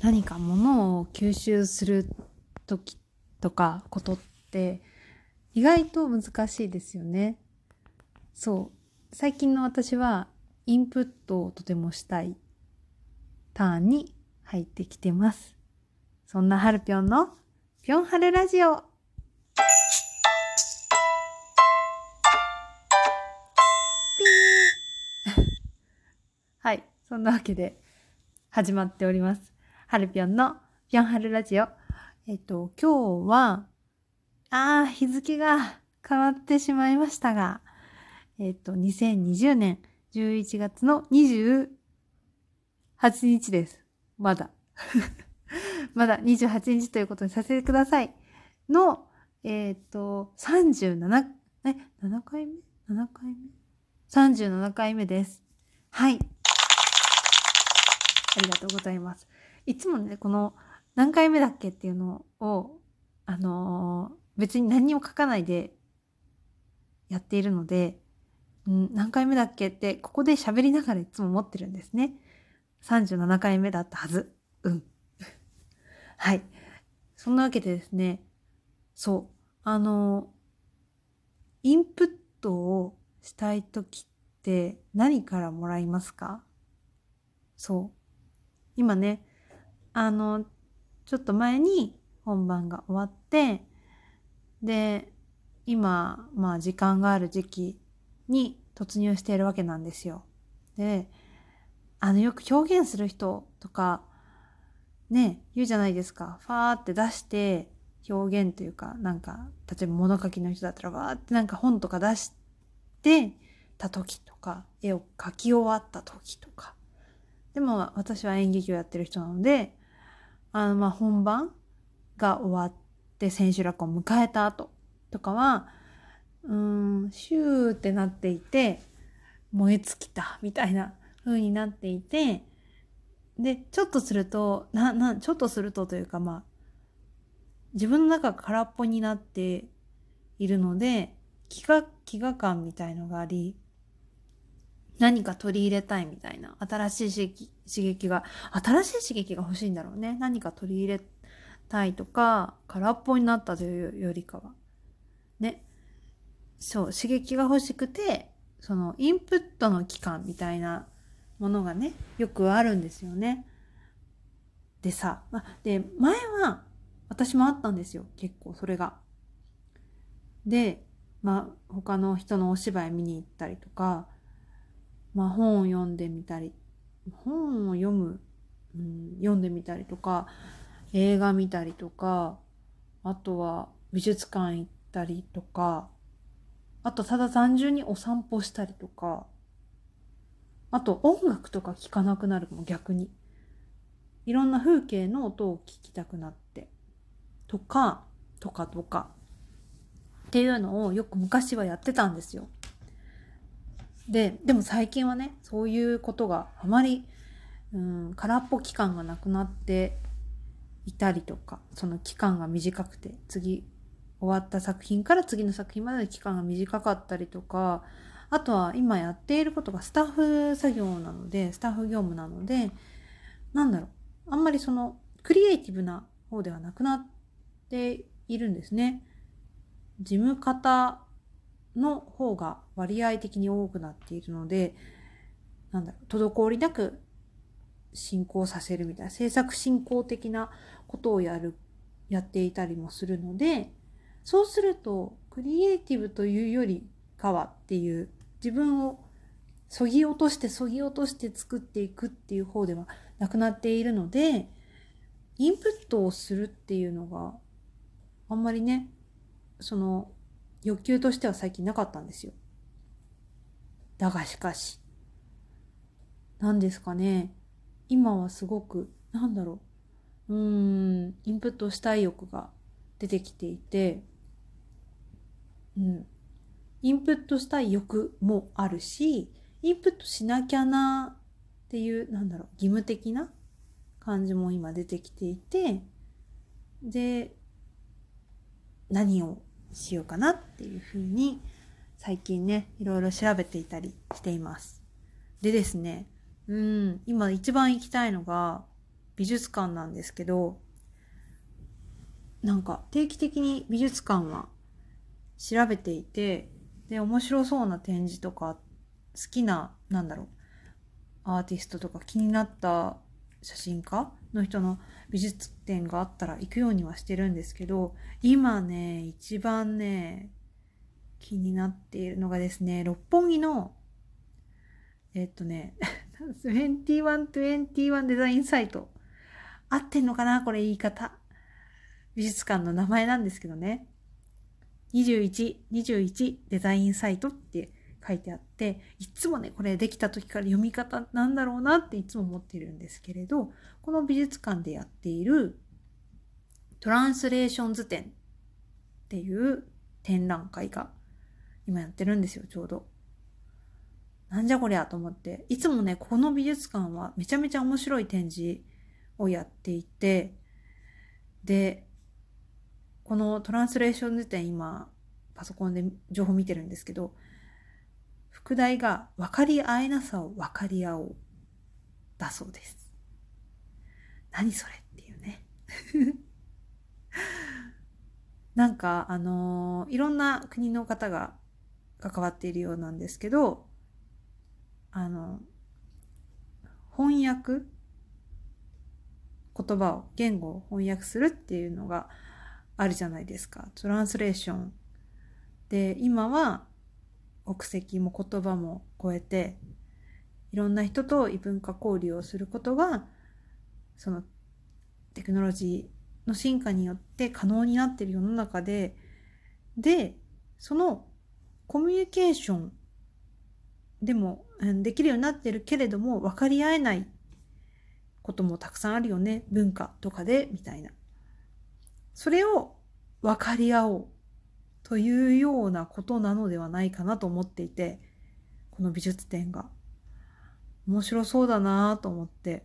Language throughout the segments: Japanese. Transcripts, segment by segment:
何かものを吸収する時とかことって意外と難しいですよね。そう最近の私はインプットをとてもしたいターンに入ってきてます。そんなはるぴょんのぴょんはるラジオ はい。そんなわけで始まっております。はるぴょんのぴょんはるラジオ。えっと、今日は、ああ、日付が変わってしまいましたが、えっと、2020年11月の28日です。まだ。まだ28日ということにさせてください。の、えっ、と、37、え、7回目 ?7 回目 ?37 回目です。はい。ありがとうございます。いつもね、この何回目だっけっていうのを、あのー、別に何も書かないでやっているので、うん、何回目だっけってここで喋りながらいつも思ってるんですね。37回目だったはず。うん。はい。そんなわけでですね、そう。あの、インプットをしたいときって何からもらいますか？そう。今ね、あの、ちょっと前に本番が終わって、で、今、まあ時間がある時期に突入しているわけなんですよ。で、あの、よく表現する人とか、ね、言うじゃないですか。ファーって出して表現というか、なんか、例えば物書きの人だったら、わーってなんか本とか出してた時とか、絵を描き終わった時とか、でも私は演劇をやってる人なので、あの、まあ、本番が終わって千秋楽を迎えた後とかは、うん、シューってなっていて、燃え尽きたみたいな風になっていて、で、ちょっとすると、な、な、ちょっとするとというか、まあ、自分の中が空っぽになっているので、気が、気が感みたいのがあり、何か取り入れたいみたいな、新しい刺激刺激が、新しい刺激が欲しいんだろうね。何か取り入れたいとか、空っぽになったというよりかは。ね。そう、刺激が欲しくて、そのインプットの期間みたいなものがね、よくあるんですよね。でさ、で、前は私もあったんですよ。結構それが。で、まあ、他の人のお芝居見に行ったりとか、まあ、本を読んでみたり本を読む、うん、読んでみたりとか映画見たりとかあとは美術館行ったりとかあとただ単純にお散歩したりとかあと音楽とか聴かなくなるも逆にいろんな風景の音を聞きたくなってとかとかとかっていうのをよく昔はやってたんですよ。で、でも最近はね、そういうことがあまり、うん、空っぽ期間がなくなっていたりとか、その期間が短くて、次、終わった作品から次の作品までの期間が短かったりとか、あとは今やっていることがスタッフ作業なので、スタッフ業務なので、なんだろう、あんまりそのクリエイティブな方ではなくなっているんですね。事務方の方が割合的に多くなっているので、なんだろう、滞りなく進行させるみたいな、制作進行的なことをやる、やっていたりもするので、そうすると、クリエイティブというよりかはっていう、自分をそぎ落としてそぎ落として作っていくっていう方ではなくなっているので、インプットをするっていうのがあんまりね、その欲求としては最近なかったんですよ。だがしかし、何ですかね。今はすごく、なんだろう。うーん、インプットしたい欲が出てきていて、うん。インプットしたい欲もあるし、インプットしなきゃなっていう、なんだろう、義務的な感じも今出てきていて、で、何をしようかなっていうふうに最近ね、いろいろ調べていたりしています。でですね、うん、今一番行きたいのが、美術館なんですけどなんか定期的に美術館は調べていてで面白そうな展示とか好きななんだろうアーティストとか気になった写真家の人の美術展があったら行くようにはしてるんですけど今ね一番ね気になっているのがですね六本木のえっとね 2121デザインサイト。合ってんのかなこれ言い方。美術館の名前なんですけどね。21、21デザインサイトって書いてあって、いつもね、これできた時から読み方なんだろうなっていつも思ってるんですけれど、この美術館でやっているトランスレーション図展っていう展覧会が今やってるんですよ、ちょうど。なんじゃこりゃと思って。いつもね、この美術館はめちゃめちゃ面白い展示をやっていて、で、このトランスレーション図展今、パソコンで情報見てるんですけど、副題が分かり合えなさを分かり合おうだそうです。何それっていうね。なんか、あのー、いろんな国の方が関わっているようなんですけど、あの、翻訳言葉を、言語を翻訳するっていうのがあるじゃないですか。トランスレーション。で、今は国籍も言葉も超えて、いろんな人と異文化交流をすることが、そのテクノロジーの進化によって可能になっている世の中で、で、そのコミュニケーションでもできるようになっているけれども分かり合えないこともたくさんあるよね文化とかでみたいな。それを分かり合おう。というようなことなのではないかなと思っていて、この美術展が。面白そうだなと思って、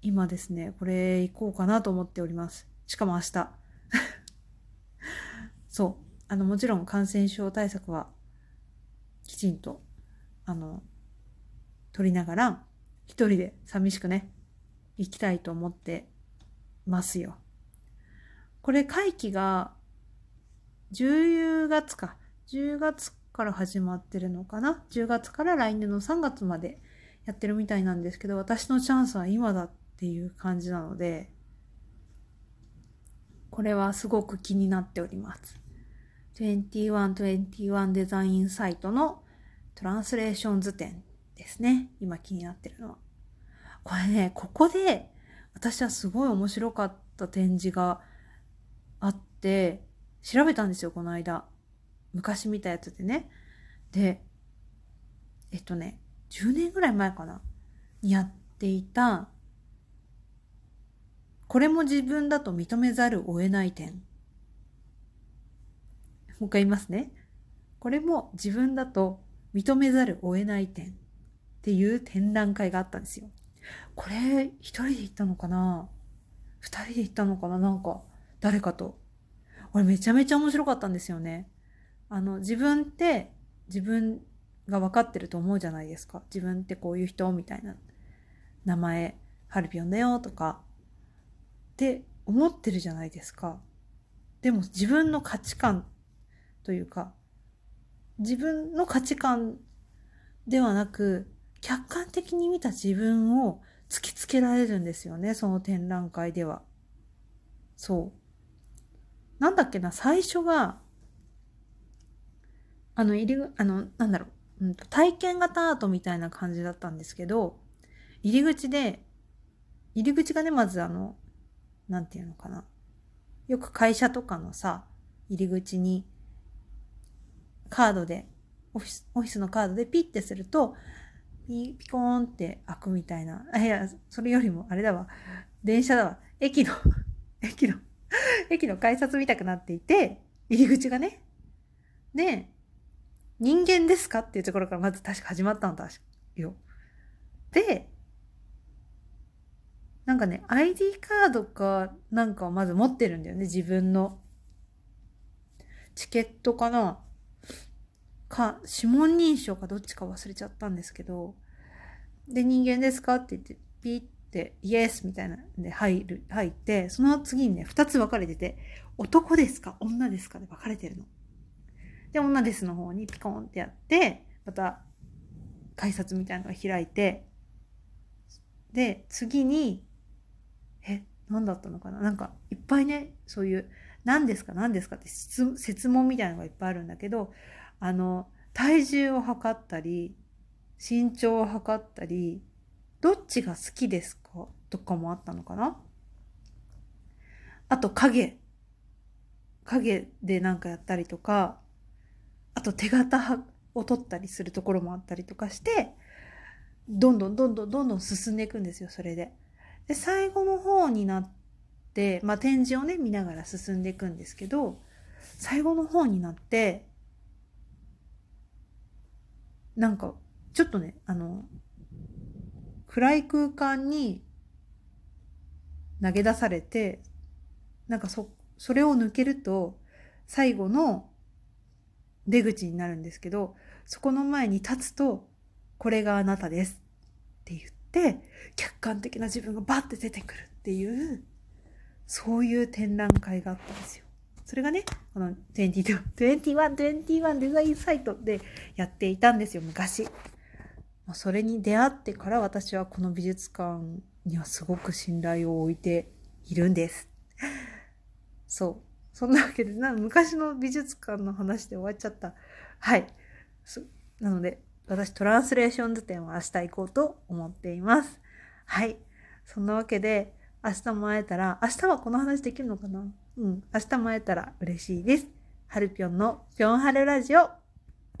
今ですね、これ行こうかなと思っております。しかも明日。そう。あの、もちろん感染症対策はきちんと、あの、取りながら、一人で寂しくね、行きたいと思ってますよ。これ会期が10月か。10月から始まってるのかな ?10 月から来年の3月までやってるみたいなんですけど、私のチャンスは今だっていう感じなので、これはすごく気になっております。2121デザインサイトのトランスレーション図展ですね。今気になってるのは。これね、ここで私はすごい面白かった展示があって調べたんですよこの間。昔見たやつでね。でえっとね10年ぐらい前かな。にやっていたこれも自分だと認めざるを得ない点。もう一回言いますね。これも自分だと認めざるを得ない点。っていう展覧会があったんですよ。これ一人で行ったのかな？二人で行ったのかな？なんか誰かと。これめちゃめちゃ面白かったんですよね。あの、自分って自分が分かってると思うじゃないですか。自分ってこういう人みたいな。名前、ハルピョンだよとか。って思ってるじゃないですか。でも自分の価値観というか、自分の価値観ではなく、客観的に見た自分を突きつけられるんですよね、その展覧会では。そう。なんだっけな、最初が、あの、入り、あの、なんだろう、うん、体験型アートみたいな感じだったんですけど、入り口で、入り口がね、まずあの、なんていうのかな。よく会社とかのさ、入り口に、カードで、オフィス、オフィスのカードでピッてすると、ピピコーンって開くみたいな。あ、いや、それよりも、あれだわ。電車だわ。駅の駅の 駅の改札見たくなっていて、入り口がね。で、人間ですかっていうところからまず確か始まったの、確かよ。で、なんかね、ID カードかなんかをまず持ってるんだよね、自分の。チケットかなか、指紋認証かどっちか忘れちゃったんですけど、で、人間ですかって言って、ピッで、イエスみたいなんで入る、入って、その次にね、二つ分かれてて、男ですか？女ですか？で分かれてるの。で、女ですの方にピコンってやって、また、改札みたいなのが開いて、で、次に、え、何だったのかな？なんか、いっぱいね、そういう、何ですか？何ですか？って質問みたいなのがいっぱいあるんだけど、あの、体重を測ったり、身長を測ったり、どっちが好きですか？とかもあったのかな？あと影。影でなんかやったりとか、あと手形を取ったりするところもあったりとかして、どんどんどんどんどんどん進んでいくんですよ、それで。で、最後の方になって、まあ展示をね、見ながら進んでいくんですけど、最後の方になって、なんか、ちょっとね、あの、暗い空間に投げ出されて、なんかそ、それを抜けると、最後の出口になるんですけど、そこの前に立つと、これがあなたですって言って、客観的な自分がバッて出てくるっていう、そういう展覧会があったんですよ。それがね、この22、21、21デザインサイトでやっていたんですよ、昔。まそれに出会ってから私はこの美術館にはすごく信頼を置いているんです。そう。そんなわけで、な昔の美術館の話で終わっちゃった。はい。なので、私トランスレーション図展は明日行こうと思っています。はい。そんなわけで、明日も会えたら、明日はこの話できるのかな？うん。明日も会えたら嬉しいです。はるぴょんのぴょんはるラジオ